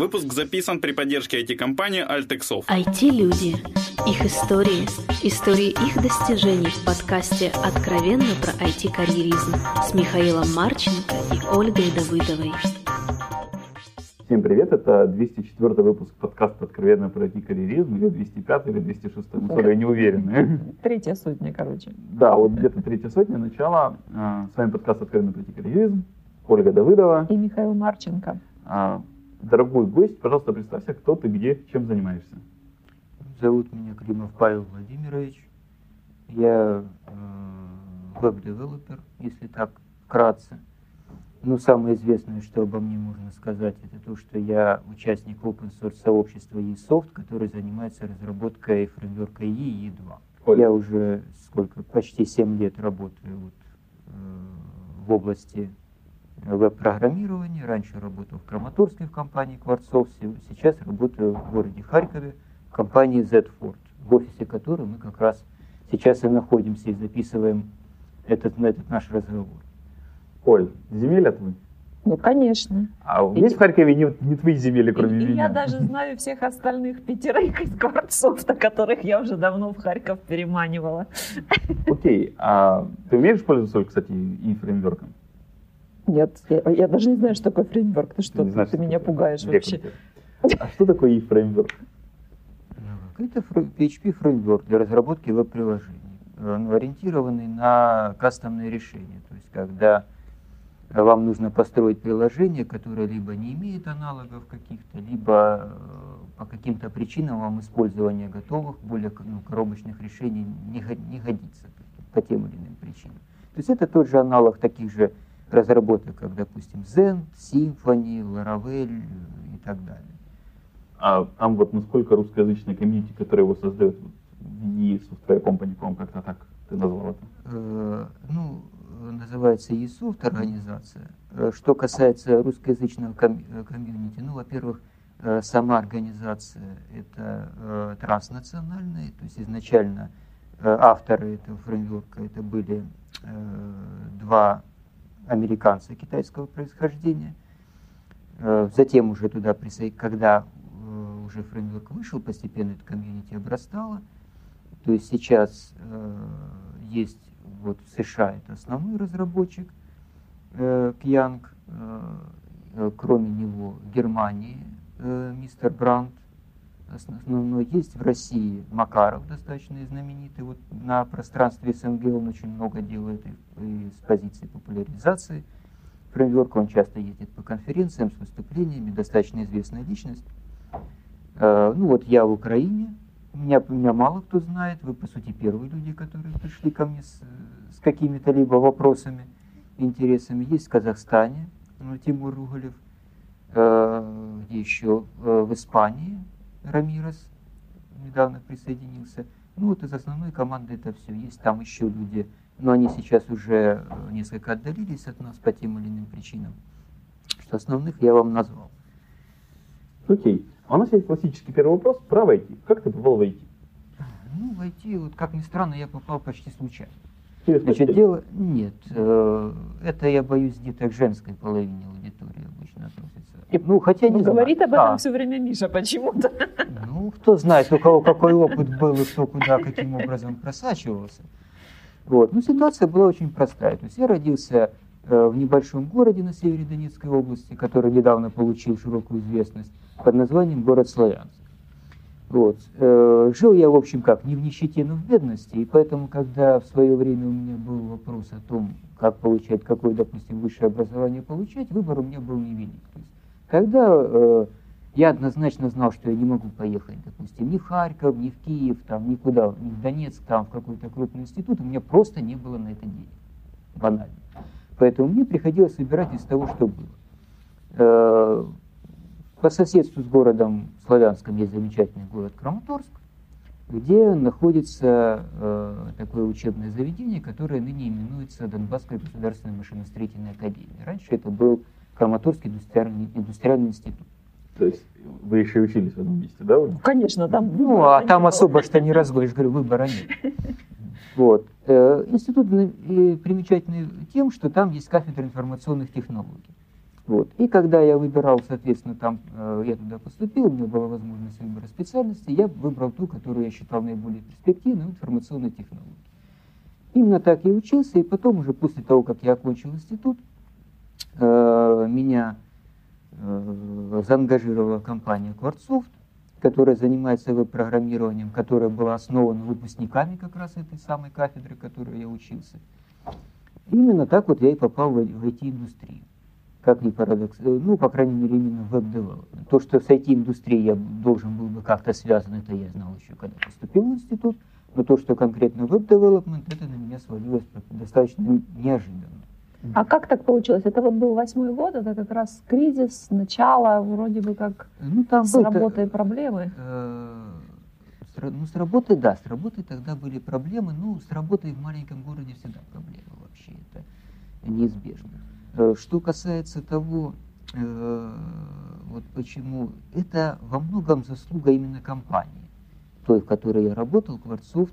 Выпуск записан при поддержке IT-компании Altexov. IT-люди. Их истории. Истории их достижений в подкасте «Откровенно про IT-карьеризм» с Михаилом Марченко и Ольгой Давыдовой. Всем привет, это 204 выпуск подкаста «Откровенно про IT-карьеризм» или 205 или 206, ну, я не уверен. Третья сотня, короче. Да, вот где-то третья сотня, начало. А, с вами подкаст «Откровенно про IT-карьеризм», Ольга Давыдова. И Михаил Марченко. Дорогой гость, пожалуйста, представься, кто ты, где, чем занимаешься. Зовут меня Климов Павел Владимирович. Я э, web-developer, если так вкратце. Ну, самое известное, что обо мне можно сказать, это то, что я участник open source сообщества YiiSoft, который занимается разработкой фреймворка Yii и Yii2. Ой. Я уже сколько, почти 7 лет работаю вот, э, в области веб-программирования. Раньше работал в Краматорске в компании Кварцов, сейчас работаю в городе Харькове в компании Z-Ford, в офисе которой мы как раз сейчас и находимся и записываем этот, этот наш разговор. Оль, земель вы? Ну, конечно. А и есть в Харькове не, не твои земли, кроме и, меня? И я даже знаю всех остальных пятерых из Кварцов, которых я уже давно в Харьков переманивала. Окей, а ты умеешь пользоваться, кстати, и фреймворком? Нет, я, я даже не знаю, что такое фреймворк. Ты что, ты, знаешь, ты меня пугаешь вообще. А что такое e-фреймворк? Это PHP фреймворк для разработки веб-приложений, ориентированный на кастомные решения. То есть, когда вам нужно построить приложение, которое либо не имеет аналогов каких-то, либо э, по каким-то причинам вам использование готовых, более ну, коробочных решений не, не годится по тем или иным причинам. То есть это тот же аналог таких же разработок, как, допустим, Zen, Symfony, Laravel и так далее. А там вот насколько русскоязычная комьюнити, которая его создает, и Software Company, по как-то так ты назвал это? Э, ну, называется eSoft организация. Э, что касается русскоязычного э, комьюнити, ну, во-первых, сама организация это транснациональная, то есть изначально авторы этого фреймворка это были два американца китайского происхождения. Э, затем уже туда, когда э, уже фреймворк вышел, постепенно это комьюнити обрастало. То есть сейчас э, есть вот в США это основной разработчик Кьянг, кроме него Германии мистер Брандт, основной есть в России Макаров, достаточно знаменитый. Вот на пространстве СНГ он очень много делает и, и с позиции популяризации фреймворка. Он часто ездит по конференциям с выступлениями, достаточно известная личность. Э, ну вот я в Украине, меня, меня мало кто знает, вы по сути первые люди, которые пришли ко мне с, с какими-то либо вопросами, интересами. Есть в Казахстане, ну, Тимур Ругалев, э, еще э, в Испании, Рамирес недавно присоединился. Ну вот из основной команды это все. Есть там еще люди, но они сейчас уже э, несколько отдалились от нас по тем или иным причинам. Что основных я вам назвал. Окей. А у нас есть классический первый вопрос про войти. Как ты попал в IT? Ну, в IT, вот как ни странно, я попал почти случайно. Значит, дело... Нет, э, это я боюсь где-то к женской половине аудитории обычно относится. Ну, хотя не ну, Говорит об этом а. все время Миша почему-то. Ну, кто знает, у кого какой опыт был и кто куда, каким образом просачивался. Вот. Ну, ситуация была очень простая. То есть я родился э, в небольшом городе на севере Донецкой области, который недавно получил широкую известность, под названием город Славянск. Вот. Э, жил я, в общем, как, не в нищете, но в бедности, и поэтому, когда в свое время у меня был вопрос о том, как получать, какое, допустим, высшее образование получать, выбор у меня был невелик. То есть, когда э, я однозначно знал, что я не могу поехать, допустим, ни в Харьков, ни в Киев, там, никуда, ни в Донецк, там, в какой-то крупный институт, у меня просто не было на это денег. Банально. Поэтому мне приходилось выбирать из того, что было. Э, по соседству с городом Славянском есть замечательный город Краматорск, где находится э, такое учебное заведение, которое ныне именуется Донбасская государственная машиностроительная академия. Раньше это был Краматорский индустриальный, индустриальный институт. То есть вы еще учились в одном месте, да? Ну, конечно, там. Ну, а там особо что не разгонишь, говорю, выбора нет. Вот. Э, институт примечательный тем, что там есть кафедра информационных технологий. Вот. И когда я выбирал, соответственно, там, э, я туда поступил, у меня была возможность выбора специальности, я выбрал ту, которую я считал наиболее перспективной, информационной технологии. Именно так я учился, и потом уже после того, как я окончил институт, э, меня э, заангажировала компания Quartsoft, которая занимается веб-программированием, которая была основана выпускниками как раз этой самой кафедры, которой я учился. Именно так вот я и попал в IT-индустрию. Как ни парадокс, э, ну, по крайней мере, именно веб-девелопмент. То, что с IT-индустрией я должен был бы как-то связан, это я знал еще, когда поступил в институт. Но то, что конкретно веб-девелопмент, это на меня свалилось достаточно неожиданно. А как так получилось? Это вот был восьмой год, это как раз кризис, начало, вроде бы как ну, там с работой проблемы. Э, с, ну, с работой, да, с работой тогда были проблемы. Ну, с работой в маленьком городе всегда проблемы вообще, это неизбежно. Э, что касается того, э, вот почему, это во многом заслуга именно компании той, в которой я работал, Кварцов,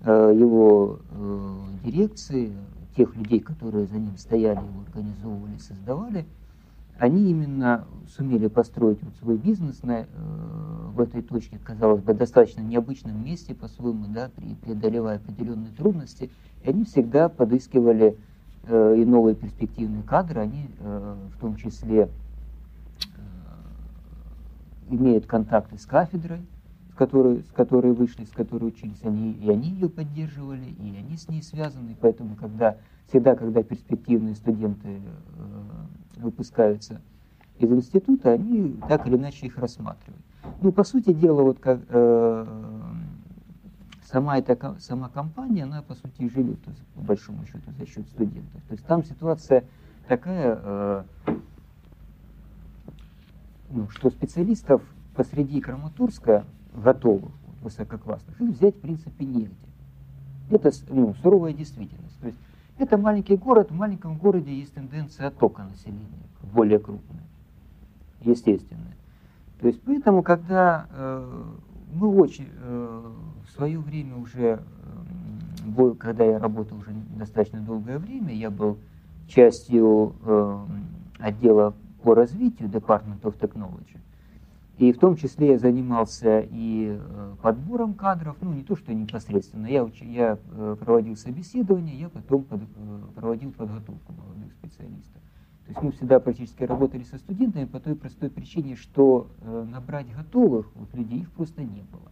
э, его э, дирекции, тех людей, которые за ним стояли, его организовывали, создавали, они именно сумели построить вот свой бизнес на, э, в этой точке, казалось бы, достаточно необычном месте по-своему, да, преодолевая определенные трудности. И они всегда подыскивали и новые перспективные кадры, они в том числе имеют контакты с кафедрой, которой, с которой вышли, с которой учились, они, и они ее поддерживали, и они с ней связаны. Поэтому когда, всегда, когда перспективные студенты э, выпускаются из института, они так или иначе их рассматривают. Ну, по сути дела, вот как э, сама эта сама компания, она по сути живет, то есть, по большому счету, за счет студентов. То есть там ситуация такая, э, ну, что специалистов посреди Краматорска готовых, высококлассных, их взять в принципе негде. Это ну, суровая действительность. То есть это маленький город, в маленьком городе есть тенденция оттока населения, более крупная, естественная. То есть поэтому, когда э, мы очень э, в свое время уже, э, когда я работал уже достаточно долгое время, я был частью э, отдела по развитию Department of Technology. И в том числе я занимался и э, подбором кадров, ну не то, что непосредственно, я, уч... я э, проводил собеседование, я потом под... Проводил подготовку молодых специалистов. То есть мы всегда практически работали со студентами по той простой причине, что набрать готовых вот, людей их просто не было.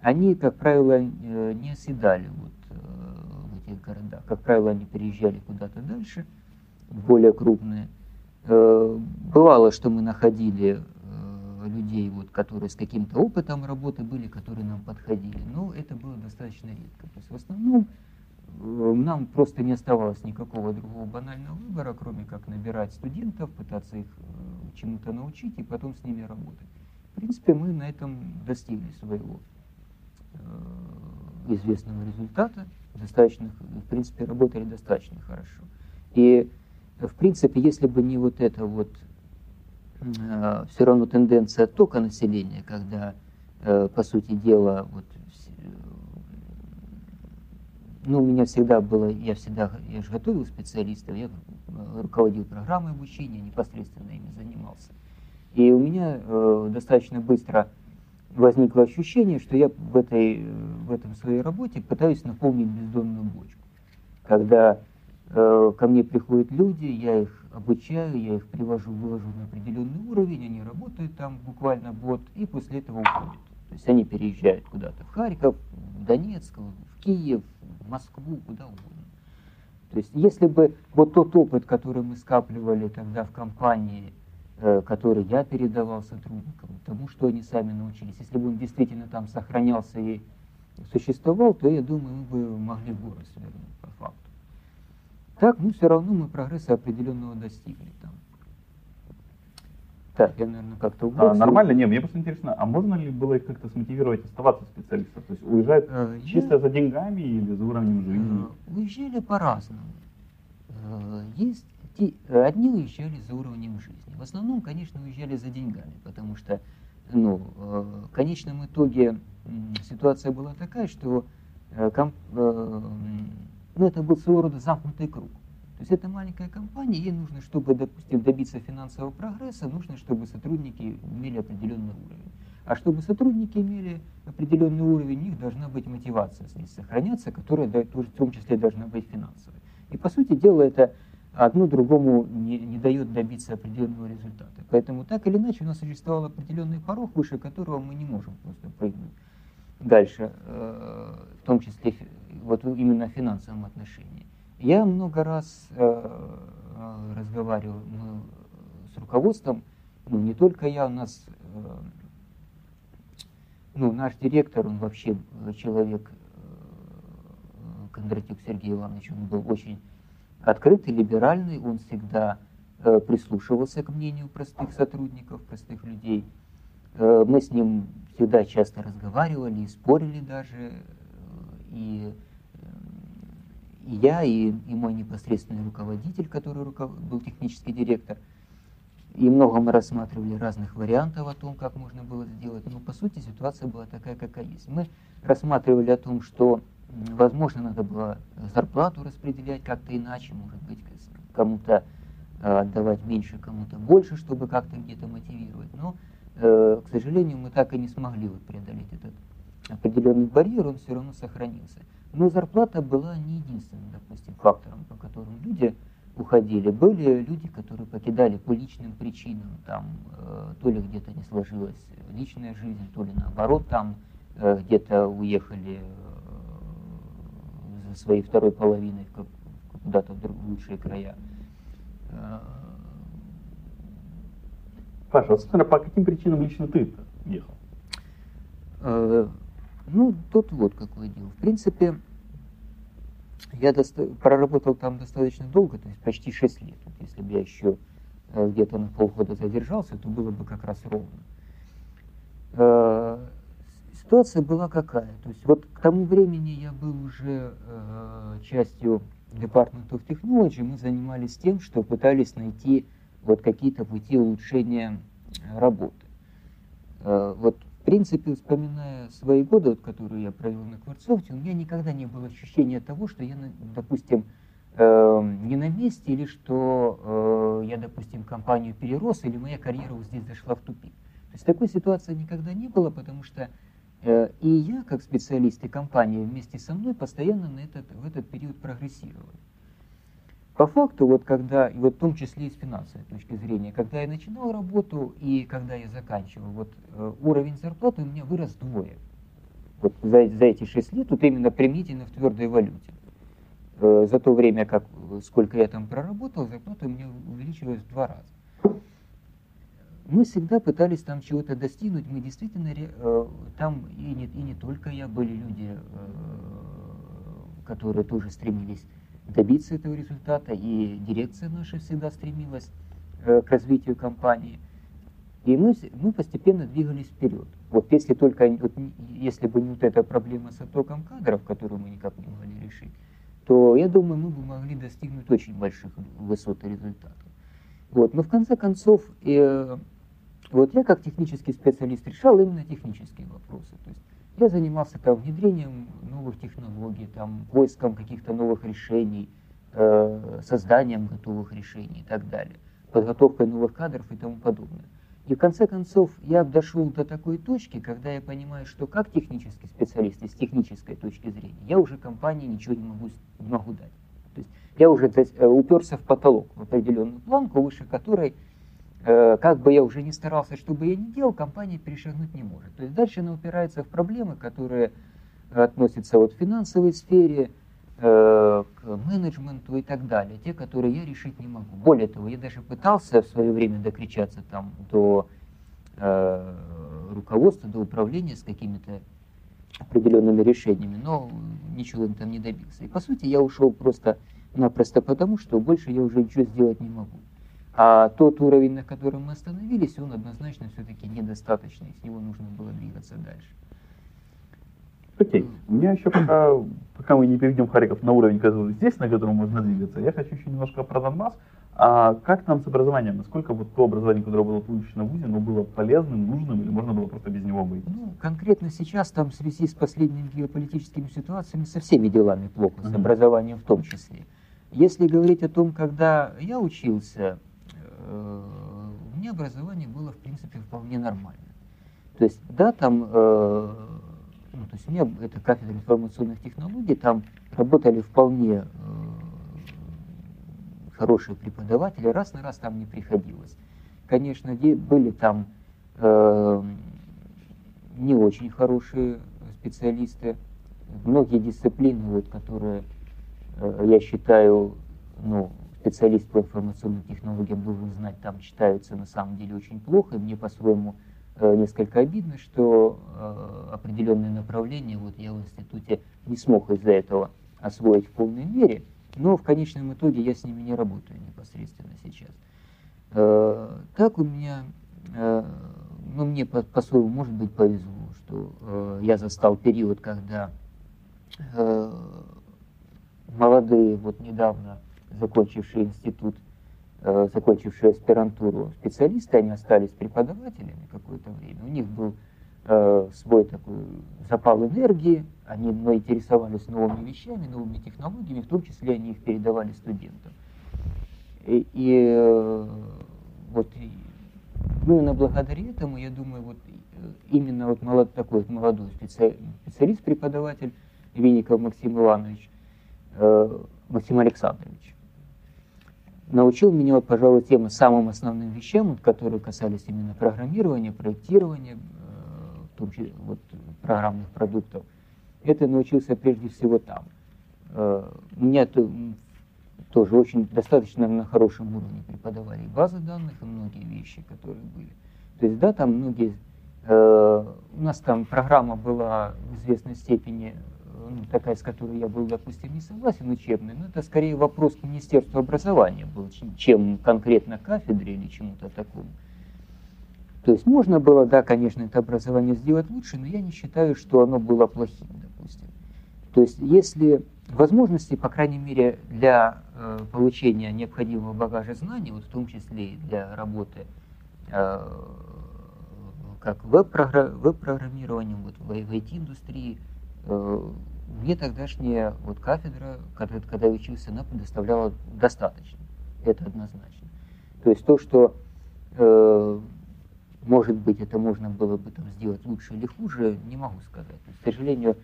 Они, как правило, не оседали вот, в этих городах. Как правило, они переезжали куда-то дальше, более крупные. Бывало, что мы находили людей, вот, которые с каким-то опытом работы были, которые нам подходили. Но это было достаточно редко. То есть в основном э, нам просто не оставалось никакого другого банального выбора, кроме как набирать студентов, пытаться их э, чему-то научить и потом с ними работать. В принципе, мы на этом достигли своего э, известного результата, достаточно, в принципе, работали достаточно хорошо. И, в принципе, если бы не вот это вот Э, все равно тенденция оттока населения, когда, э, по сути дела, вот, ну, у меня всегда было, я всегда, я же готовил специалистов, я руководил программой обучения, непосредственно ими занимался. И у меня э, достаточно быстро возникло ощущение, что я в, этой, в этом своей работе пытаюсь наполнить бездонную бочку. Когда э, ко мне приходят люди, я их обучаю, я их привожу, вывожу на определенный уровень, они работают там буквально год, и после этого уходят. То есть они переезжают куда-то в Харьков, в Донецк, в Киев, Москву, куда угодно. То есть если бы вот тот опыт, который мы скапливали тогда в компании, э, который я передавал сотрудникам, тому, что они сами научились, если бы он действительно там сохранялся и существовал, то я думаю, мы бы могли горы свернуть по факту. Так, ну все равно мы прогресса определенного достигли там. Так, я, наверное, как-то А, нормально, не, мне просто интересно, а можно ли было их как-то смотивировать оставаться специалистом? То есть уезжать э, чисто я... за деньгами или за уровнем жизни? Э, уезжали по-разному. Э, есть одни уезжали за уровнем жизни. В основном, конечно, уезжали за деньгами, потому что ну, э, в конечном итоге ситуация была такая, что комп, ну, это был своего рода замкнутый круг. То есть это маленькая компания, ей нужно, чтобы, допустим, добиться финансового прогресса, нужно, чтобы сотрудники имели определенный уровень. А чтобы сотрудники имели определенный уровень, у них должна быть мотивация здесь сохраняться, которая тоже в том числе должна быть финансовой. И по сути дела это одно другому не, не дает добиться определенного результата. Поэтому так или иначе у нас существовал определенный порог, выше которого мы не можем просто прыгнуть дальше, э, в том числе вот именно в финансовом отношении. Я много раз э, э, разговаривал мы с руководством, ну не только я, у нас ну, наш директор, он вообще человек, Кондратюк Сергей Иванович, он был очень открытый, либеральный, он всегда э, прислушивался к мнению простых сотрудников, простых людей. Э, мы с ним всегда часто разговаривали спорили даже. И, я, и, и мой непосредственный руководитель, который руков... был технический директор, и много мы рассматривали разных вариантов о том, как можно было сделать. Но по сути ситуация была такая, какая есть. Мы рассматривали о том, что Возможно, надо было зарплату распределять как-то иначе, может быть, кому-то э, отдавать меньше, кому-то больше, чтобы как-то где-то мотивировать. Но, э, к сожалению, мы так и не смогли преодолеть этот определенный барьер, он все равно сохранился. Но зарплата была не единственным, допустим, фактором, по которому люди уходили. Были люди, которые покидали по личным причинам, там, э, то ли где-то не сложилась личная жизнь, то ли наоборот, там где-то уехали своей второй половиной куда-то в лучшие края. Паша, вот, собственно, по каким причинам лично ты ехал? Ну, тут вот какое дело. В принципе, я доста- проработал там достаточно долго, то есть почти 6 лет. Вот если бы я еще э, где-то на полгода задержался, то было бы как раз ровно. Э, ситуация была какая? То есть вот к тому времени я был уже э, частью Department of Technology, мы занимались тем, что пытались найти вот какие-то пути улучшения работы. Вот принципе, вспоминая свои годы, вот, которые я провел на Кварцофте, у меня никогда не было ощущения того, что я, допустим, э, не на месте, или что э, я, допустим, компанию перерос, или моя карьера вот здесь зашла в тупик. То есть такой ситуации никогда не было, потому что Э, и я, как специалист и компания вместе со мной постоянно на этот, в этот период прогрессировали. По факту, вот когда, и вот в том числе и с финансовой точки зрения, когда я начинал работу и когда я заканчивал, вот э, уровень зарплаты у меня вырос вдвое. Вот за, за эти шесть лет, вот именно примительно в твердой валюте. Э, за то время, как, сколько я там проработал, зарплата у меня увеличилась в два раза мы всегда пытались там чего-то достигнуть. Мы действительно э, там и не, и не только я, были люди, которые тоже стремились добиться этого результата, и дирекция наша всегда стремилась э, к развитию компании. И мы, мы постепенно двигались вперед. Вот если только, вот, если бы не вот эта проблема с оттоком кадров, которую мы никак не могли решить, то я думаю, мы бы могли достигнуть очень больших высот и результатов. Вот. Но в конце концов, э, вот я как технический специалист решал именно технические вопросы. То есть я занимался там внедрением новых технологий, там, поиском каких-то новых решений, э, созданием готовых решений и так далее, подготовкой новых кадров и тому подобное. И в конце концов я дошел до такой точки, когда я понимаю, что как технический специалист, из технической точки зрения, я уже компании ничего не могу, не могу дать. То есть я уже э, уперся в потолок, в определенную планку, выше которой как бы я уже не старался, что бы я ни делал, компания перешагнуть не может. То есть дальше она упирается в проблемы, которые относятся вот к финансовой сфере, э, к менеджменту и так далее, те, которые я решить не могу. Более того, я даже пытался в свое время докричаться там до э, руководства, до управления с какими-то определенными решениями, но ничего там не добился. И по сути я ушел просто-напросто потому, что больше я уже ничего сделать не могу. А тот уровень, на котором мы остановились, он однозначно все-таки недостаточный, с него нужно было двигаться дальше. Окей, okay. у меня еще пока, пока мы не перейдем Харьков на уровень, который здесь, на котором можно двигаться, я хочу еще немножко про Донбасс. А как там с образованием? Насколько вот то образование, которое было получено в ВУЗе, оно было полезным, нужным, или можно было просто без него быть? Ну, конкретно сейчас там в связи с последними геополитическими ситуациями со всеми делами плохо, mm-hmm. с образованием в том числе. Если говорить о том, когда я учился, у меня образование было, в принципе, вполне нормально. То есть, да, там, э, ну, то есть у меня это кафедра информационных технологий, там работали вполне э, хорошие преподаватели, раз на раз там не приходилось. Конечно, были там э, не очень хорошие специалисты, многие дисциплины, вот, которые э, я считаю, ну, специалист по информационным технологиям должен знать, там читаются на самом деле очень плохо, и мне по-своему э, несколько обидно, что э, определенные направления вот я в институте не смог из-за этого освоить в полной мере, но в конечном итоге я с ними не работаю непосредственно сейчас. Э, так у меня, э, ну мне по- по-своему, может быть, повезло, что я застал период, когда молодые, вот недавно закончившие институт, э, закончившие аспирантуру специалисты, они остались преподавателями какое-то время. У них был э, свой такой запал энергии, они ну, интересовались новыми вещами, новыми технологиями, в том числе они их передавали студентам. И, и э, вот именно благодаря этому, я думаю, вот э, именно вот молод, такой вот молодой специалист, преподаватель Винников Максим Иванович, Максим Александрович, научил меня, пожалуй, тем самым основным вещам, которые касались именно программирования, проектирования, э, в том числе вот, программных продуктов. Это научился прежде всего там. Э, меня то, тоже очень достаточно на хорошем уровне преподавали и базы данных, и многие вещи, которые были. То есть, да, там многие... Э, у нас там программа была в известной степени такая, с которой я был, допустим, не согласен, учебная, но это скорее вопрос к Министерству образования был, чем конкретно кафедре или чему-то такому. То есть можно было, да, конечно, это образование сделать лучше, но я не считаю, что оно было плохим, допустим. То есть если возможности, по крайней мере, для э, получения необходимого багажа знаний, вот в том числе и для работы э, как веб-программированием, вот в IT-индустрии, э, мне тогдашняя вот кафедра, когда, когда я учился, она предоставляла достаточно. Это однозначно. То есть то, что э, может быть, это можно было бы там сделать лучше или хуже, не могу сказать. есть, к сожалению,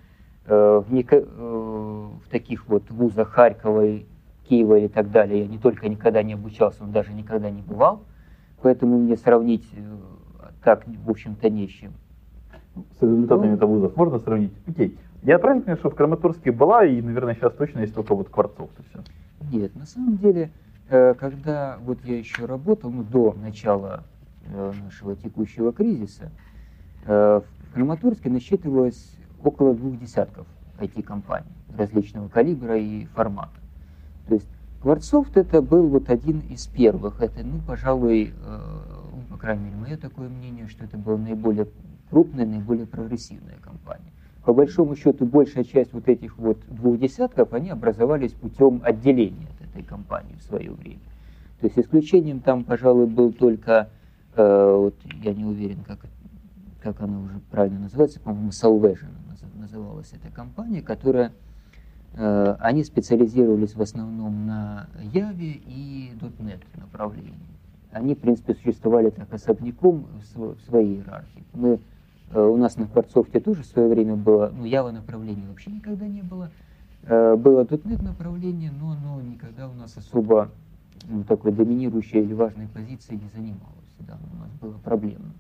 э, в, неко, э, в таких вот вузах Харькова, Киева и так далее я не только никогда не обучался, но даже никогда не бывал. Поэтому мне сравнить э, так, в общем-то, не с чем. С результатами ну, этого вузов можно сравнить? Окей. Я правильно понимаю, что в Краматорске была, и, наверное, сейчас точно есть только вот Кварцов, то все? Нет, на самом деле, э, когда вот я еще работал, ну, до начала э, нашего текущего кризиса, э, в Краматорске насчитывалось около двух десятков IT-компаний различного калибра и формата. То есть Кварцофт это был вот один из первых. Это, ну, пожалуй, ну, по крайней мере, мое такое мнение, что это была наиболее крупная, наиболее прогрессивная компания по большому счету большая часть вот этих вот двух десятков, они образовались путем отделения от этой компании в свое время. То есть исключением там, пожалуй, был только, э, вот я не уверен, как, как она уже правильно называется, по-моему, Salvation называлась эта компания, которая, э, они специализировались в основном на Яве и .NET направлении. Они, в принципе, существовали так особняком в своей иерархии. Мы у нас на Кварцовке тоже в свое время было, ну, Java направления вообще никогда не было. Э, было .NET направление, но оно никогда у нас особо ну, такой доминирующей или важной позиции не занималось. Да, у нас было проблемно.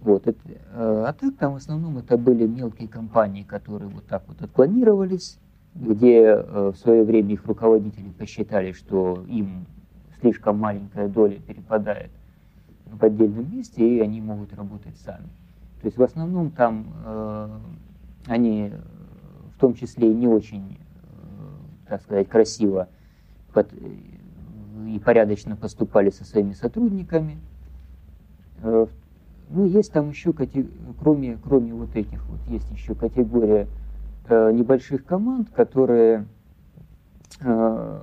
Вот, э, а так там в основном это были мелкие компании, которые вот так вот отклонировались, где в свое время их руководители посчитали, что им слишком маленькая доля перепадает в отдельном месте, и они могут работать сами. То есть в основном там э, они в том числе не очень, э, так сказать, красиво и порядочно поступали со своими сотрудниками. Э, ну, есть там еще, кроме, кроме вот этих, вот есть еще категория небольших команд, которые, ну,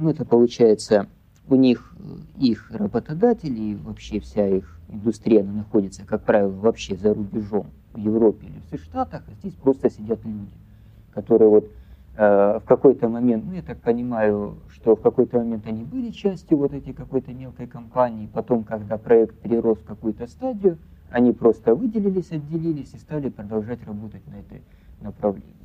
это получается, у них их работодатели вообще вся их индустрия она находится, как правило, вообще за рубежом, в Европе или в Штатах, а здесь просто сидят люди, которые вот Э, в какой-то момент, ну, я так понимаю, что в какой-то момент они были частью вот этой какой-то мелкой компании, потом, когда проект перерос в какую-то стадию, они просто выделились, отделились и стали продолжать работать на этой направлении.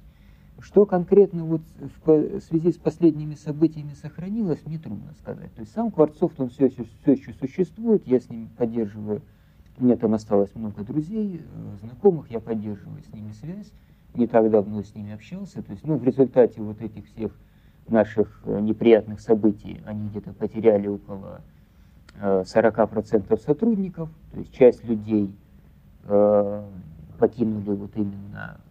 Что конкретно вот в связи с последними событиями сохранилось, мне трудно сказать. То есть сам Кварцов, он все еще, все еще существует, я с ним поддерживаю, меня там осталось много друзей, э, знакомых, я поддерживаю с ними связь не так давно с ними общался. То есть, ну, в результате вот этих всех наших э, неприятных событий они где-то потеряли около 40% э, сотрудников, то есть часть людей покинули вот именно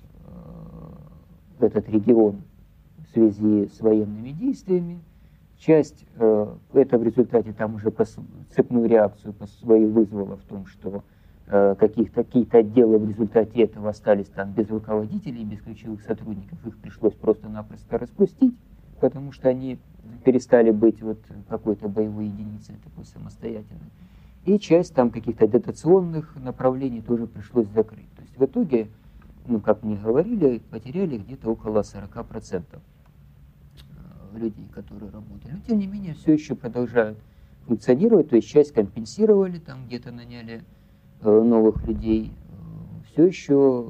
э, этот регион в связи с военными действиями, часть э, это в результате там уже пос, цепную реакцию по своей вызвала в том, что Э, каких-то какие-то отделы в результате этого остались там без руководителей, без ключевых сотрудников, их пришлось просто-напросто распустить, потому что они перестали быть вот какой-то боевой единицей такой самостоятельной. И часть там каких-то дотационных направлений тоже пришлось закрыть. То есть в итоге, ну, как мне говорили, потеряли где-то около 40% э, людей, которые работали. Но тем не менее, все еще продолжают функционировать, то есть часть компенсировали, там где-то наняли Э, новых людей. Все еще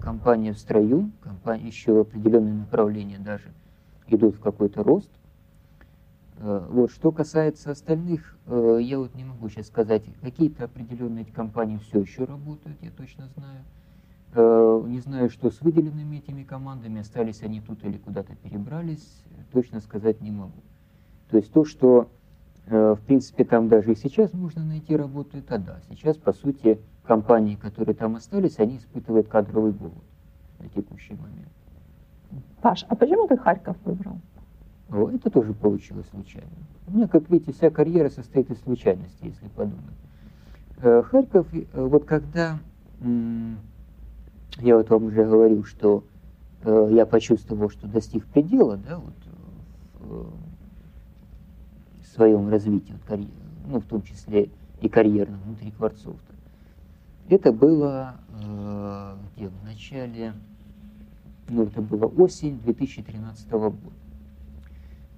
компания в строю, компания, еще определенные направления даже идут в какой-то рост. Э, вот, что касается остальных, э, я вот не могу сейчас сказать, какие-то определенные компании все еще работают, я точно знаю. Не знаю, что с выделенными этими командами, остались они тут или куда-то перебрались, точно сказать не могу. То есть то, что Э, в принципе, там даже и сейчас можно найти работу, это да. Сейчас, по сути, компании, которые там остались, они испытывают кадровый голод на текущий момент. Паш, а почему ты Харьков выбрал? О, это тоже получилось случайно. У меня, как видите, вся карьера состоит из случайностей, если подумать. Э, Харьков, э, вот когда я вот вам уже говорил, что я почувствовал, что достиг предела, да, вот своем развитии, вот, карьер, ну, в том числе и карьерном внутри Кварцовта. Это было э, где, в начале, ну, это было осень 2013 года.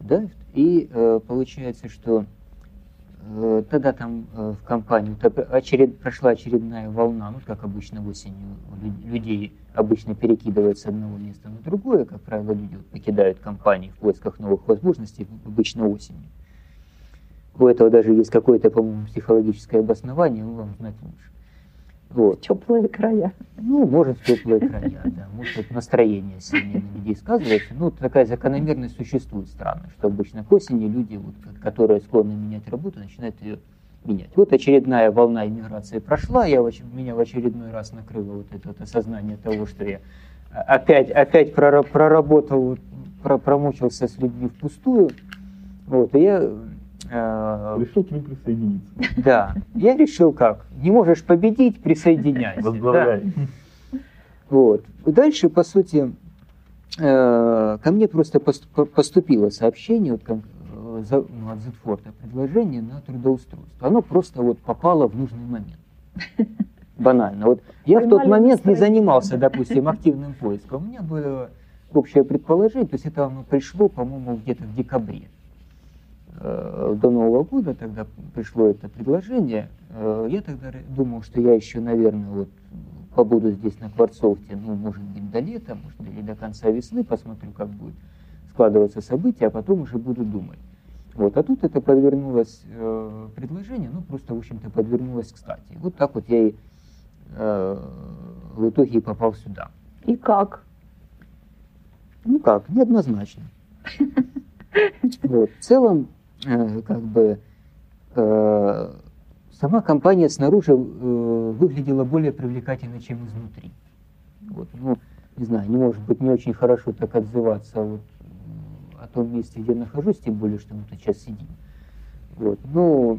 Да? И э, получается, что э, тогда там э, в компании очеред, прошла очередная волна, ну, как обычно осенью людей обычно перекидывают с одного места на другое, как правило, люди покидают компании в поисках новых возможностей, обычно осенью. У этого даже есть какое-то, по-моему, психологическое обоснование, ну, вам знать лучше. Вот. Теплые края. Ну, может, теплые края, да. Может, это настроение сильнее на людей сказывается. Ну, такая закономерность существует странно, что обычно к осени люди, вот, которые склонны менять работу, начинают ее менять. Вот очередная волна иммиграции прошла, я, меня в очередной раз накрыло вот это вот осознание того, что я опять, опять проработал, промучился с людьми впустую. Вот, и я решил к ним присоединиться. Да. Я решил как? Не можешь победить, присоединяйся. Возглавляй. Да? Вот. Дальше, по сути, э, ко мне просто поступило сообщение вот, ну, от Зетфорта, предложение на трудоустройство. Оно просто вот попало в нужный момент. Банально. Вот я в тот момент не занимался, допустим, активным поиском. У меня было общее предположение, то есть это оно пришло, по-моему, где-то в декабре. Э, до Нового года тогда пришло это предложение, э, я тогда думал, что я еще, наверное, вот побуду здесь на Кварцовте, ну, может быть, до лета, может или до конца весны, посмотрю, как будет складываться события, а потом уже буду думать. Вот, а тут это подвернулось э, предложение, ну, просто, в общем-то, подвернулось кстати. Вот так вот я и э, в итоге и попал сюда. И как? Ну как, неоднозначно. Вот. В целом, как бы э, сама компания снаружи э, выглядела более привлекательной, чем изнутри. Вот, ну, не знаю, не может быть не очень хорошо так отзываться вот, о том месте, где нахожусь, тем более, что мы тут сейчас сидим. Вот, но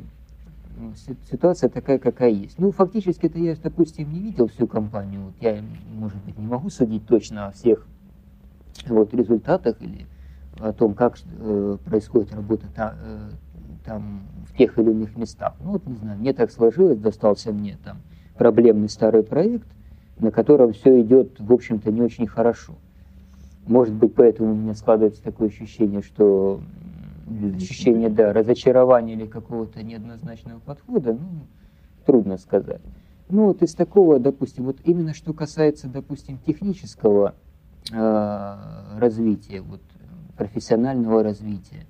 ситуация такая, какая есть. Ну, фактически это я, допустим, не видел всю компанию. Вот я, может быть, не могу судить точно о всех вот, результатах или о том, как э, происходит работа та, э, там в тех или иных местах. Ну вот не знаю, мне так сложилось, достался мне там проблемный старый проект, на котором все идет, в общем-то, не очень хорошо. Может быть, поэтому у меня складывается такое ощущение, что ощущение, да, разочарования или какого-то неоднозначного подхода, ну, трудно сказать. Ну, вот из такого, допустим, вот именно что касается, допустим, технического э, развития, вот, профессионального развития,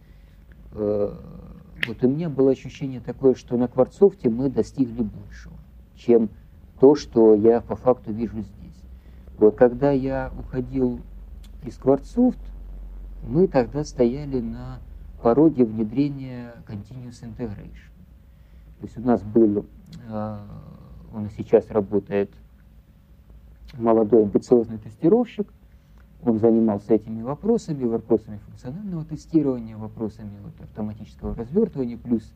э, вот у меня было ощущение такое, что на Кварцовте мы достигли большего, чем то, что я по факту вижу здесь. Вот когда я уходил из Кварцовт, мы тогда стояли на пороге внедрения Continuous Integration. То есть у нас был, э, он сейчас работает, молодой амбициозный тестировщик, он занимался этими вопросами, вопросами функционального тестирования, вопросами вот, автоматического развертывания, плюс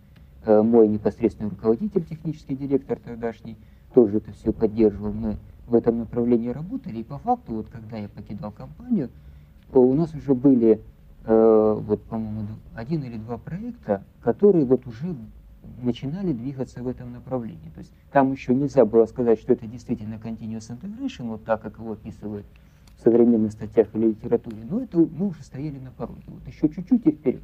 э, мой непосредственный руководитель, технический директор тогдашний, тоже это все поддерживал. Мы в этом направлении работали, и по факту, вот когда я покидал компанию, у нас уже были, э, вот, по-моему, один или два проекта, которые вот уже начинали двигаться в этом направлении. То есть там еще нельзя было сказать, что это действительно continuous integration, вот так, как его описывают в современных статьях или литературе, но это мы уже стояли на пороге, вот еще чуть-чуть и вперед.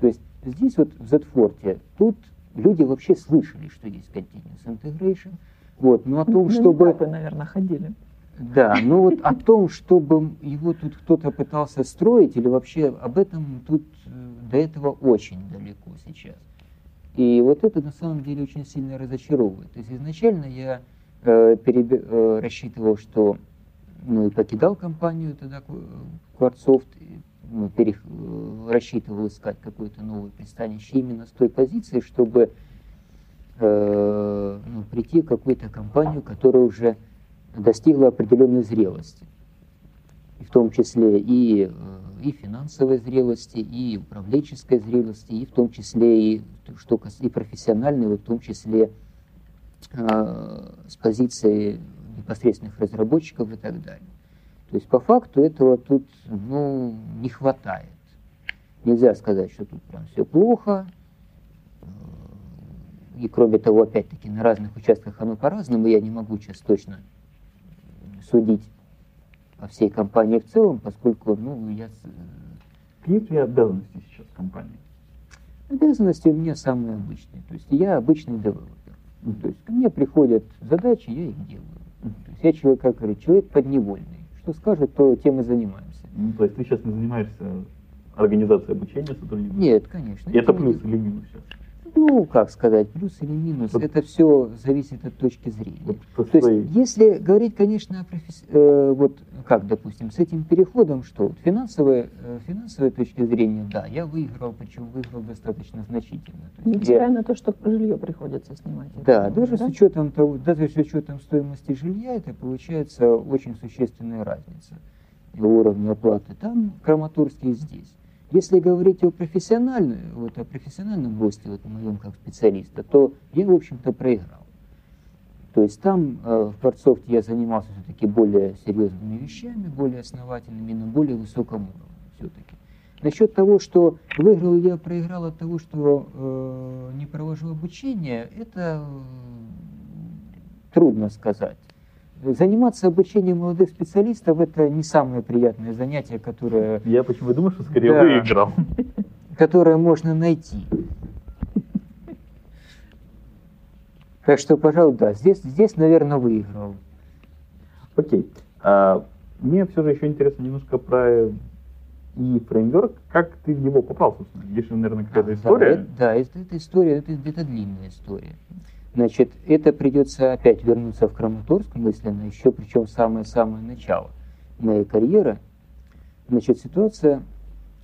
То есть здесь вот в Z-форте, тут люди вообще слышали, что есть continuous integration, вот, но о том, На чтобы... этапы, наверное, ходили. Да, но вот о том, чтобы его тут кто-то пытался строить, или вообще об этом тут э, до этого очень далеко сейчас. И вот это на самом деле очень сильно разочаровывает. То есть изначально я э, перебе- э, рассчитывал, что ну, покидал компанию тогда Кв- Кварцофт, и, ну, перех- э, рассчитывал искать какое-то новое пристанище именно с той позиции, чтобы э, ну, прийти в какую-то компанию, которая уже достигла определенной зрелости. И в том числе и, э, и финансовой зрелости, и управленческой зрелости, и в том числе и, что, и профессиональной, вот в том числе э, с позиции непосредственных разработчиков и так далее. То есть по факту этого тут ну, не хватает. Нельзя сказать, что тут прям все плохо. Э, И кроме того, опять-таки, на разных участках оно по-разному. Я не могу сейчас точно судить о всей компании в целом, поскольку ну, я с- Какие тебя обязанности сейчас в компании? обязанности у меня самые обычные. То есть я обычный девелопер. Ну, То есть ко мне приходят задачи, я их делаю. Я человек, как говорит, человек подневольный. Что скажет, то тем и занимаемся. Ну, то есть ты сейчас не занимаешься организацией обучения сотрудников? Нет, конечно. Это плюс или минус сейчас? Ну, как сказать, плюс или минус, Вот- это все зависит от точки зрения. Вот То своей- есть, если говорить, конечно, о професс- э, вот как, допустим, с этим переходом, что вот финансовая, э, финансовая точки зрения, да, я выиграл, причем выиграл достаточно значительно. То есть Невзирая я- на то, что жилье приходится снимать. да, Это, даже с учетом того, даже с учетом стоимости жилья, это получается очень существенная разница в уровне оплаты там, в Краматорске и здесь. Если говорить о профессиональном, вот о профессиональном росте, вот моем как специалиста, то я, в общем-то, проиграл. То есть там э, в Кварцовте я занимался все-таки более серьезными вещами, более основательными, на более высоком уровне все-таки. Насчет того, что выиграл я проиграл от того, что э, не провожу обучение, это трудно сказать. Заниматься обучением молодых специалистов – это не самое приятное занятие, которое, Я почему думаю, что скорее Да. выиграл. которое можно найти. Так что, пожалуй, да, здесь, здесь наверное, выиграл. Окей. А, мне все же еще интересно немножко про и фреймворк. Как ты в него попал, собственно? Есть же, наверное, какая-то Да, история. это- Да, это, это история, это, это длинная история. Значит, это придется опять вернуться в Краматорск мысленно, еще причем самое-самое начало моей карьеры. Значит, ситуация,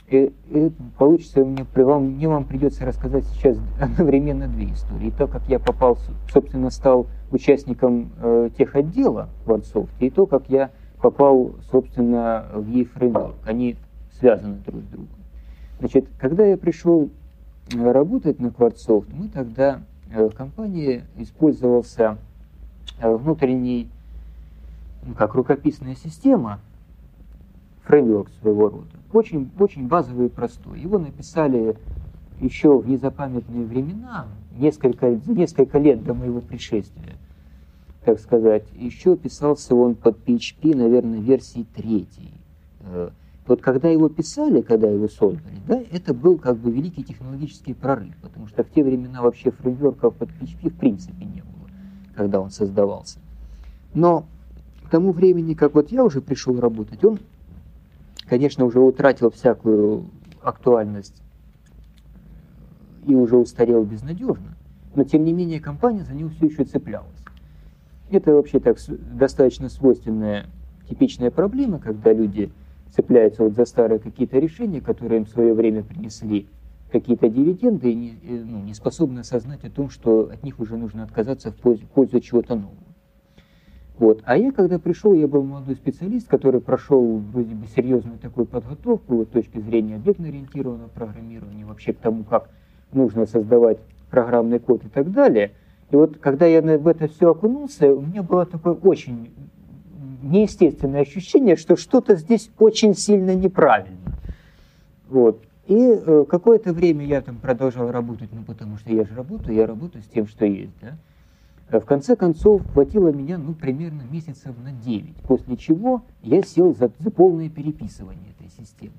э, э, получится мне, при вам, мне вам придется рассказать сейчас одновременно две истории. И то, как я попал, собственно, стал участником э, тех отдела в Артсофт, и то, как я попал, собственно, в E-Framework. Они связаны друг с другом. Значит, когда я пришел э, работать на Квартсофт, мы тогда компании использовался э, внутренний, ну, как рукописная система, фреймворк своего рода. Очень, очень базовый и простой. Его написали еще в незапамятные времена, несколько, несколько лет до моего пришествия, так сказать. Еще писался он под PHP, наверное, версии третьей. Вот когда его писали, когда его создали, да, это был как бы великий технологический прорыв, потому что в те времена вообще фреймворков под PHP в принципе не было, когда он создавался. Но к тому времени, как вот я уже пришел работать, он, конечно, уже утратил всякую актуальность и уже устарел безнадежно, но тем не менее компания за него все еще цеплялась. Это вообще так достаточно свойственная, типичная проблема, когда люди цепляются вот за старые какие-то решения, которые им в свое время принесли какие-то дивиденды, и не, ну, не способны осознать о том, что от них уже нужно отказаться в пользу, пользу чего-то нового. Вот. А я, когда пришел, я был молодой специалист, который прошел вроде бы серьезную такую подготовку вот, с точки зрения объектно-ориентированного программирования, вообще к тому, как нужно создавать программный код и так далее. И вот когда я в это все окунулся, у меня было такое очень неестественное ощущение, что что-то здесь очень сильно неправильно. Вот. И э, какое-то время я там продолжал работать, ну потому что я же работаю, я работаю с тем, что есть. Да? А в конце концов, хватило меня ну, примерно месяцев на 9, после чего я сел за, полное переписывание этой системы.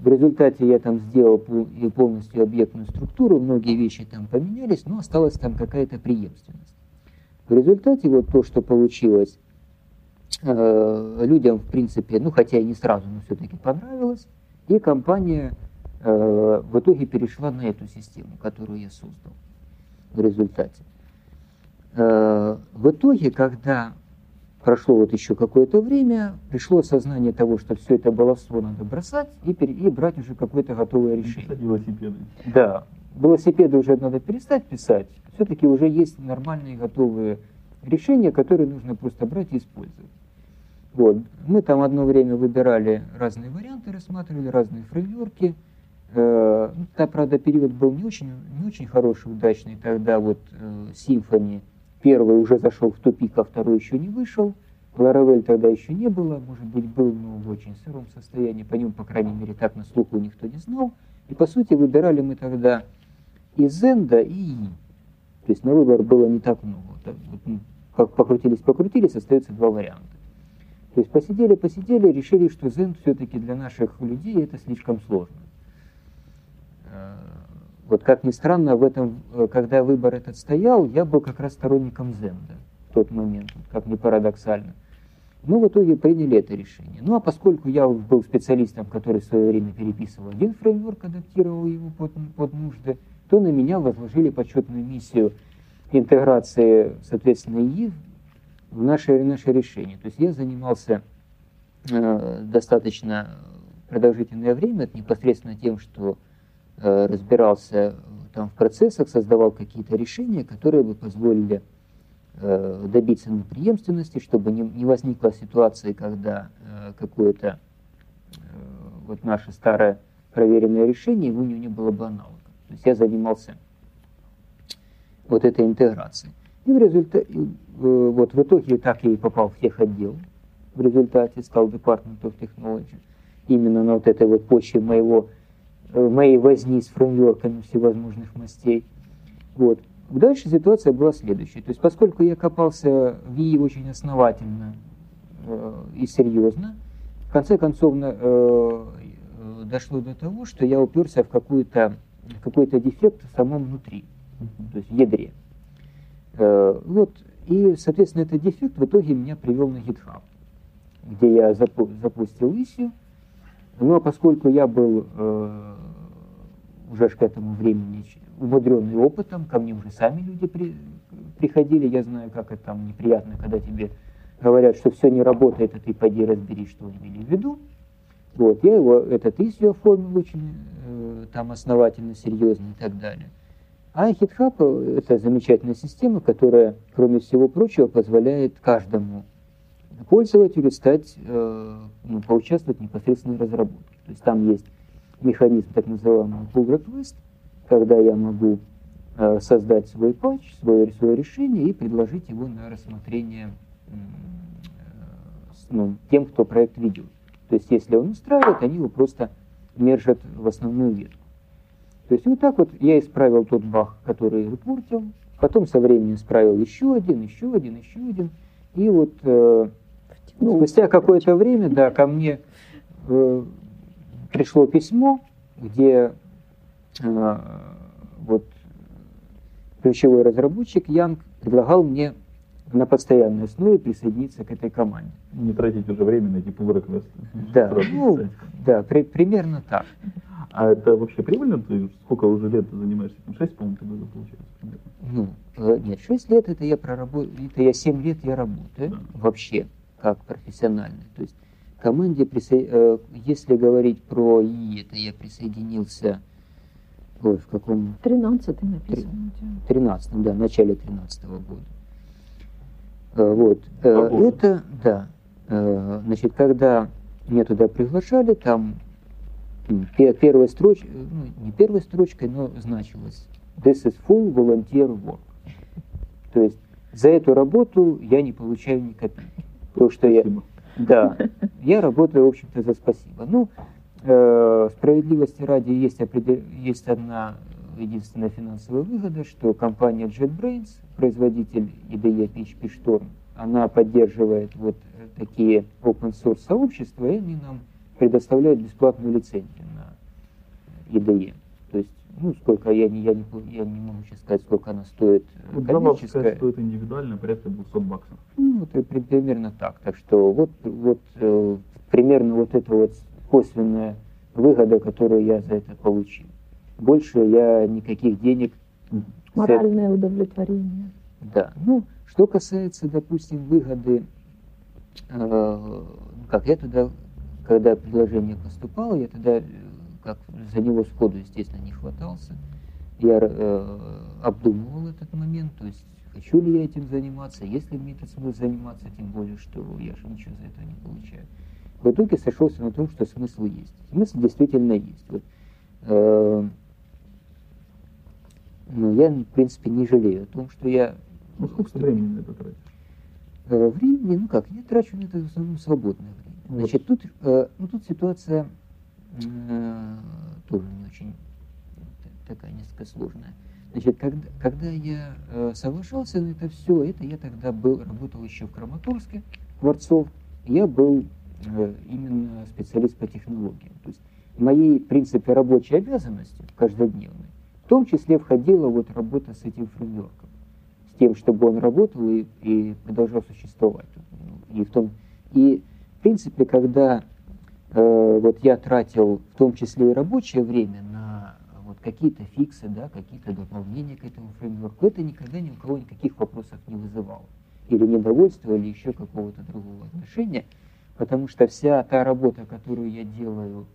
В результате я там сделал полностью объектную структуру, многие вещи там поменялись, но осталась там какая-то преемственность. В результате вот то, что получилось, э, людям, в принципе, ну хотя и не сразу, но все-таки понравилось, и компания э, в итоге перешла на эту систему, которую я создал в результате. Э, в итоге, когда прошло вот еще какое-то время, пришло осознание того, что все это баловство надо бросать и, и брать уже какое-то готовое решение. Велосипеды. Да. Велосипеды уже надо перестать писать. Все-таки уже есть нормальные готовые решения, которые нужно просто брать и использовать. Вот. Мы там одно время выбирали разные варианты, рассматривали разные фреймворки. Э, да, правда, период был не очень, не очень хороший, удачный. Тогда вот э, Symfony Первый уже зашел в тупик, а второй еще не вышел. Ларавель тогда еще не было, может быть, был, но в очень сыром состоянии. По нему, по крайней мере, так на слуху никто не знал. И, по сути, выбирали мы тогда и Зенда, и И. То есть на выбор было не так много. Так, вот, ну, как покрутились, покрутились, остается два варианта. То есть посидели, посидели, решили, что Зенд все-таки для наших людей это слишком сложно. Э, вот как ни странно, в этом, э, когда выбор этот стоял, я был как раз сторонником Зенда в тот момент, как ни парадоксально. Мы в итоге приняли это решение. Ну а поскольку я был специалистом, который в свое время переписывал один фреймворк, адаптировал его под, под нужды, то на меня возложили почетную миссию интеграции, соответственно, в наше, наше решение. То есть я занимался э, достаточно продолжительное время непосредственно тем, что Э, разбирался там в процессах, создавал какие-то решения, которые бы позволили э, добиться преемственности, чтобы не, не возникла ситуации, когда э, какое-то вот наше старое проверенное решение, у него не было бы аналога. То есть я занимался вот этой интеграцией. И в результате, вот в итоге так я и попал в тех отдел. В результате стал Department of Technology. Именно на вот этой вот почве моего Э, моей возни с фреймворками всевозможных мастей. Вот. Дальше ситуация была следующая. То есть, поскольку я копался в ИИ очень основательно э, и серьезно, в конце концов э, э, дошло до того, что я уперся в какой-то какой-то дефект в самом внутри, то есть в ядре. Э, вот. И, соответственно, этот дефект в итоге меня привел на GitHub, где я запу запустил issue, но поскольку я был э, уже к этому времени умудренный опытом, ко мне уже сами люди при, приходили, я знаю, как это там неприятно, когда тебе говорят, что все не работает, а ты пойди разбери, что имели в виду. Вот, я его, этот issue оформил очень э, там основательно, серьезно и так далее. А GitHub – это замечательная система, которая, кроме всего прочего, позволяет каждому пользователю стать, э, ну, поучаствовать в непосредственной разработке. То есть там есть механизм так называемого pull request, когда я могу э, создать свой патч, свое, свое решение и предложить его на рассмотрение э, ну, тем, кто проект ведет. То есть если он устраивает, они его просто мержат в основную ветку. То есть вот так вот я исправил тот баг, который репортил, потом со временем исправил еще один, еще один, еще один. И вот э, ну, спустя какое-то время, да, ко мне э, пришло письмо, где э, вот ключевой разработчик Янг предлагал мне на постоянной основе присоединиться к этой команде. Не тратить уже время на эти pull request. Да, Сразу ну, писать. да, при- примерно так. А это вообще прибыльно? Ты сколько уже лет ты занимаешься этим? Шесть, по-моему, ты года получается примерно. Ну, э, нет, 6 лет это я проработал, это я 7 лет я работаю Да. вообще как профессиональный. То есть команде, присо- э, если говорить про ИИ, это я присоединился ой, в каком 13 написано у тебя. 13 да, в начале 13 года. Э, Вот. Э, Два года. Это, да. Э, Значит, когда меня туда приглашали, там м, пе- первой строчкой, ну, не первой строчкой, но значилось This is full volunteer work. То есть за эту работу я не получаю ни копейки. Потому что я, Спасибо. да, я работаю, в общем-то, за спасибо. Ну, э, справедливости ради есть, определ- есть одна единственная финансовая выгода, что компания JetBrains, производитель IDE PHP Storm, она поддерживает вот э, такие open source сообщества, и они нам предоставляют бесплатную лицензию на IDE. То есть, ну, сколько, я не, я не, я не могу сейчас сказать, сколько она стоит э, Вот коммерческая. сказать, стоит индивидуально порядка 200 баксов. Ну, вот при- примерно так. Так что вот, вот э, примерно вот эта вот косвенная выгода, которую я за это получил. Больше я никаких денег... Моральное удовлетворение. Да. Ну, что касается, допустим, выгоды, э, ну как я тогда, когда предложение поступало, я тогда э, как за него сходу, естественно, не хватался. Я э, обдумывал этот момент, то есть хочу ли я этим заниматься, если мне этот смысл заниматься, тем более, что я же ничего за это не получаю. В итоге сошелся на том, что смысл есть. Смысл действительно есть. Вот, э, ну, я, в принципе, не жалею о том, что я Ну, сколько времени на это тратишь? Э, Времени, ну как, я трачу на это в основном свободное время. Вот. Значит, тут, э, ну, тут ситуация э, тоже не очень такая несколько сложная. Значит, когда, когда я э, соглашался на это все, это я тогда был, работал еще в Краматорске, Кварцов, я был э, именно специалист по технологиям. То есть моей, в принципе, рабочей обязанности, каждодневной, в том числе входила вот работа с этим фреймворком с тем, чтобы он работал и, и продолжал существовать. И, в том, и в принципе, когда э, вот я тратил в том числе и рабочее время на вот какие-то фиксы, да, какие-то дополнения к этому фреймворку, это никогда ни у кого никаких вопросов не вызывало. Или недовольства, или еще какого-то другого отношения. Потому что вся та работа, которую я делаю,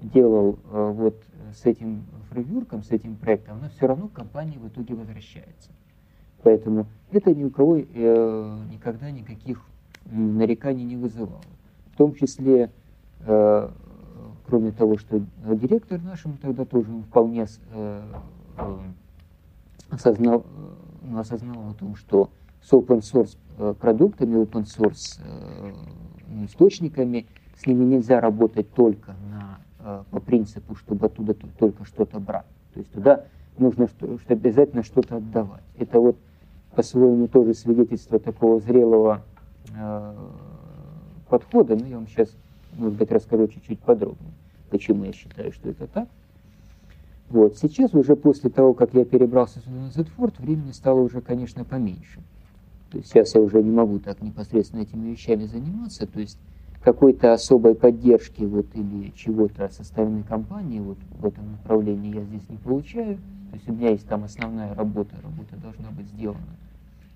делал э, вот с этим фреймворком, с этим проектом, она все равно к компании в итоге возвращается. Поэтому это ни у кого э, никогда никаких нареканий не вызывало. В том числе, э, кроме того, что директор нашим тогда тоже вполне э, э, осознал, ну, осознал о том, что с open source продуктами, open source источниками, с ними нельзя работать только на, по принципу, чтобы оттуда только что-то брать. То есть туда нужно что, обязательно что-то отдавать. Это вот по-своему тоже свидетельство такого зрелого э, подхода, но я вам сейчас, может быть, расскажу чуть-чуть подробнее, почему я считаю, что это так. Вот. Сейчас уже после того, как я перебрался сюда на Z-Ford, времени стало уже, конечно, поменьше. То есть сейчас я уже не могу так непосредственно этими вещами заниматься, то есть какой-то особой поддержки вот, или чего-то со стороны компании вот, в этом направлении я здесь не получаю. То есть у меня есть там основная работа, работа должна быть сделана.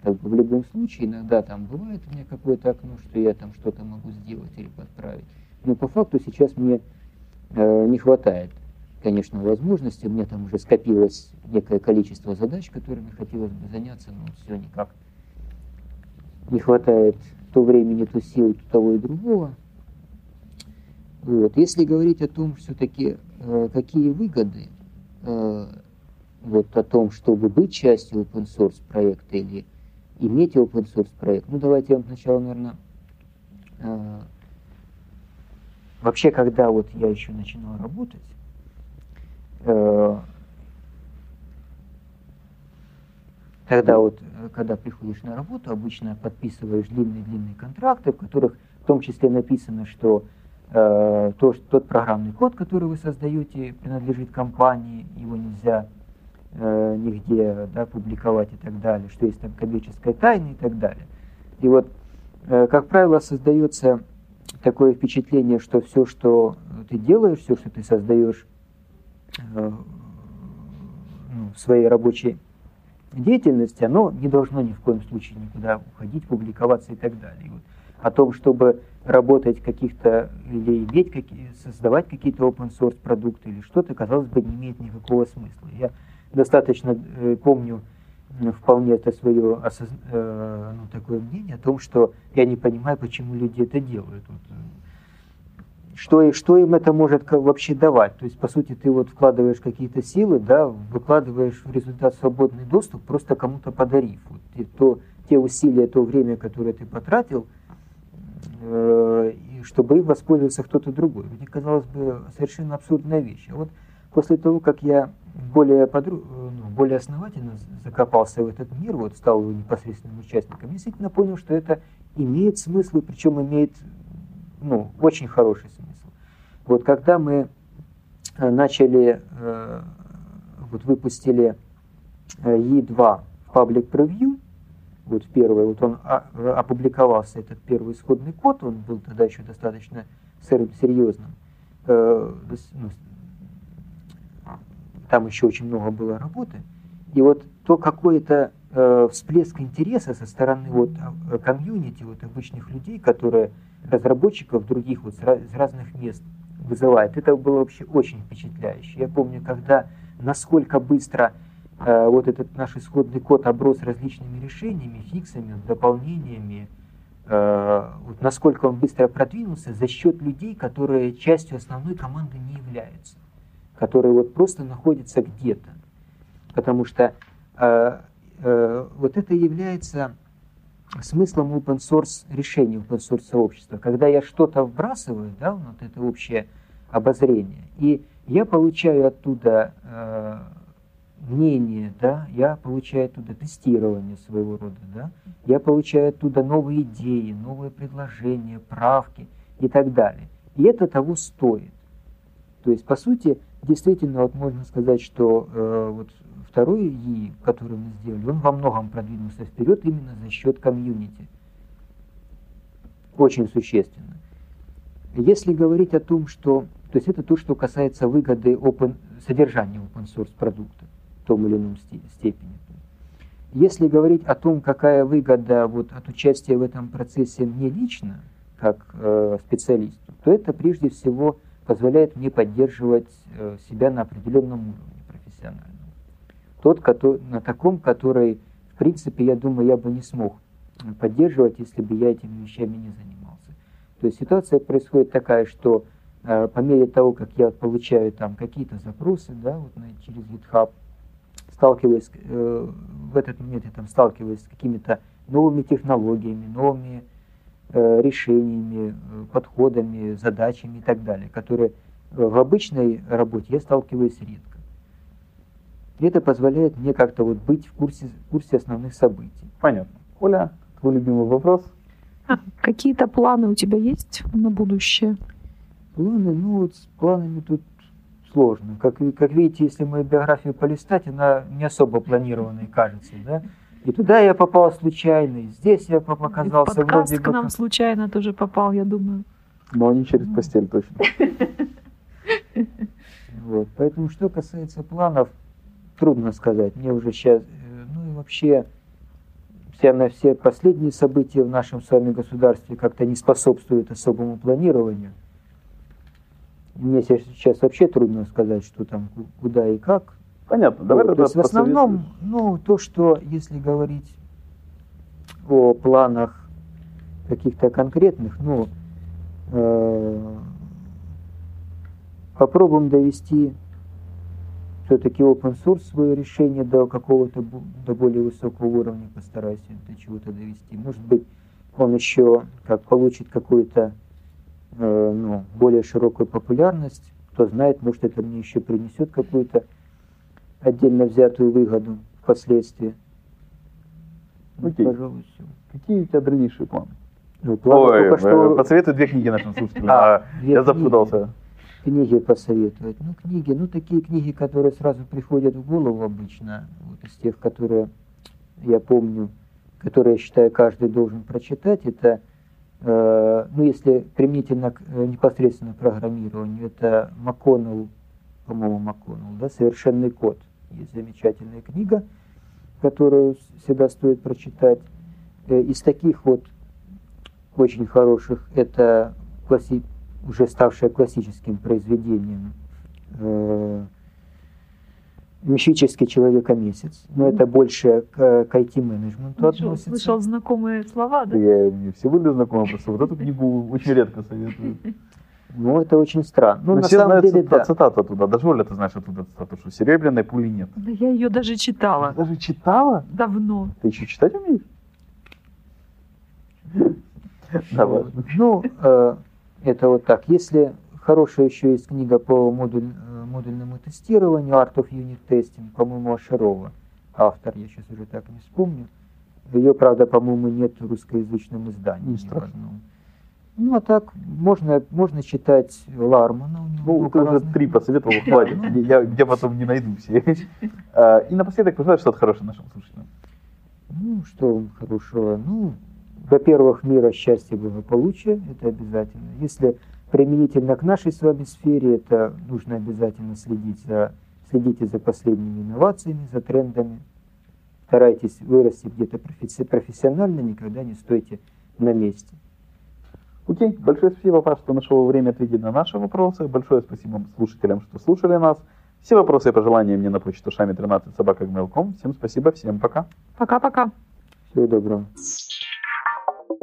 Как бы в любом случае, иногда там бывает у меня какое-то окно, что я там что-то могу сделать или подправить. Но по факту сейчас мне э, не хватает, конечно, возможности. У меня там уже скопилось некое количество задач, которыми хотелось бы заняться, но все никак не хватает то времени, то сил, то того и другого. Вот. Если говорить о том, все-таки э, какие выгоды э, вот о том, чтобы быть частью open source проекта или иметь open source проект, ну давайте я вам сначала, наверное, э, вообще, когда вот я еще начинал работать, э, Тогда вот, э, когда приходишь на работу, обычно подписываешь длинные-длинные контракты, в которых в том числе написано, что э, то, что тот программный код, который вы создаете, принадлежит компании, его нельзя э, нигде да, публиковать и так далее, что есть там коммерческая тайна и так далее. И вот, э, как правило, создается такое впечатление, что все, что ты делаешь, все, что ты создаешь э, ну, в своей рабочей деятельности, оно не должно ни в коем случае никуда уходить, публиковаться и так далее. Вот о том, чтобы работать каких-то или иметь какие, создавать какие-то open source продукты или что-то, казалось бы, не имеет никакого смысла. Я достаточно э, помню вполне это свое осоз... э, ну, такое мнение о том, что я не понимаю, почему люди это делают. Вот, э, что, что им это может вообще давать? То есть, по сути, ты вот вкладываешь какие-то силы, да, выкладываешь в результат свободный доступ, просто кому-то подарив. Вот, и то, те усилия, то время, которое ты потратил, э, чтобы им воспользовался кто-то другой. Мне казалось бы совершенно абсурдная вещь. А вот после того, как я более, подру... ну, более основательно закопался в этот мир, вот стал его непосредственным участником, я действительно понял, что это имеет смысл, причем имеет ну, очень хороший смысл. Вот когда мы э, начали, э, вот выпустили E2 в Public Preview, вот первый, вот он опубликовался, этот первый исходный код, он был тогда еще достаточно серьезным, ну, там еще очень много было работы. И вот то какой-то э, всплеск интереса со стороны вот э, комьюнити, вот обычных людей, которые разработчиков других вот из разных мест вызывает, это было вообще очень впечатляюще. Я помню, когда насколько быстро э, вот этот наш исходный код оброс различными решениями, фиксами, дополнениями, э, вот насколько он быстро продвинулся за счет людей, которые частью основной команды не являются которые вот просто находятся где-то. Потому что э, э, вот это является смыслом open source решения, open source сообщества. Когда я что-то вбрасываю, да, вот это общее обозрение, и я получаю оттуда э, мнение, да, я получаю оттуда тестирование своего рода, да, я получаю оттуда новые идеи, новые предложения, правки и так далее. И это того стоит. То есть, по сути, действительно, вот можно сказать, что э, вот второй ИИ, который мы сделали, он во многом продвинулся вперед именно за счет комьюнити. Очень существенно. Если говорить о том, что... То есть это то, что касается выгоды open, содержания open source продукта в том или ином степени. Если говорить о том, какая выгода вот от участия в этом процессе мне лично, как э, специалисту, то это прежде всего позволяет мне поддерживать э, себя на определенном уровне профессиональном. Тот, который, на таком, который, в принципе, я думаю, я бы не смог поддерживать, если бы я этими вещами не занимался. То есть ситуация происходит такая, что э, по мере того, как я получаю там какие-то запросы, да, вот через GitHub, сталкиваюсь, э, в этот момент я там сталкиваюсь с какими-то новыми технологиями, новыми Э, решениями, подходами, задачами и так далее, которые в обычной работе я сталкиваюсь редко. И это позволяет мне как-то вот быть в курсе, в курсе основных событий. Понятно. Оля, твой любимый вопрос? А, какие-то планы у тебя есть на будущее? Планы, ну вот с планами тут сложно. Как, как видите, если мою биографию полистать, она не особо планированной кажется, да? И туда я попал случайно, и здесь я показался и вроде бы... к нам случайно тоже попал, я думаю. Но не через постель точно. Вот. Поэтому, что касается планов, трудно сказать. Мне уже сейчас, э, ну и вообще, все, на все последние события в нашем с вами государстве как-то не способствуют особому планированию. Мне сейчас вообще трудно сказать, что там, куда и как. Понятно. Давай вот, тогда то есть в основном, ну, то, что, если говорить о планах каких-то конкретных, ну, э, попробуем довести все-таки open source свое решение до какого-то до более высокого уровня, постараюсь до чего-то довести. Может быть, он еще как получит какую-то э, ну, более широкую популярность. Кто знает, может, это мне еще принесет какую-то отдельно взятую выгоду впоследствии. Ну, Окей. Пожалуй, все. Какие у тебя дальнейшие планы? Ну, планы Ой, только что э, посоветуй две книги нашим слушателям. А, Я запутался. Книги посоветовать. Ну, книги, ну, такие книги, которые сразу приходят в голову обычно, вот из тех, которые я помню, которые я считаю каждый должен прочитать, это, э, ну, если применительно к э, непосредственно программированию, это МакКоннелл, по-моему, МакКоннелл, да, «Совершенный код». Есть замечательная книга, которую всегда стоит прочитать. Э, Из таких вот очень хороших, это класси- уже ставшее классическим произведением э, «Мифический человека-месяц». Но это больше к, к IT-менеджменту Слышал, относится. слышал знакомые слова, да? Я, мне все были знакомы, просто вот эту книгу очень редко советую. Ну, это очень странно. Ну, Но на все самом знают деле, цита- да. цитату оттуда. Даже Оля, ты знаешь оттуда цитату, что серебряной пули нет. Да я ее даже читала Даже читала? давно. Ты еще читать умеешь? Да, важно. Ну, э, это вот так. Если хорошая еще есть книга по модуль, э, модульному тестированию, Art of Unit Testing, по-моему, Ашерова, автор, я сейчас уже так не вспомню. Ее, правда, по-моему, нет в русскоязычном издании. Не страшно. Ну, а так, можно, можно читать Лармана. у него Ну, ты уже три посоветовал, хватит. ну. Я, я потом не найду все. А, И напоследок пожелай что-то хорошее нашим слушателям. Ну, что хорошего? Ну, во-первых, мира, счастья, благополучия, это обязательно. Если применительно к нашей с вами сфере, это нужно обязательно следить за, следите за последними инновациями, за трендами. Старайтесь вырасти где-то професси- профессионально, никогда не стойте на месте. Окей, большое спасибо, Паш, что нашел время ответить на наши вопросы. Большое спасибо слушателям, что слушали нас. Все вопросы и пожелания мне на почту шами 13 собака Всем спасибо, всем пока. Пока-пока. Всего доброго.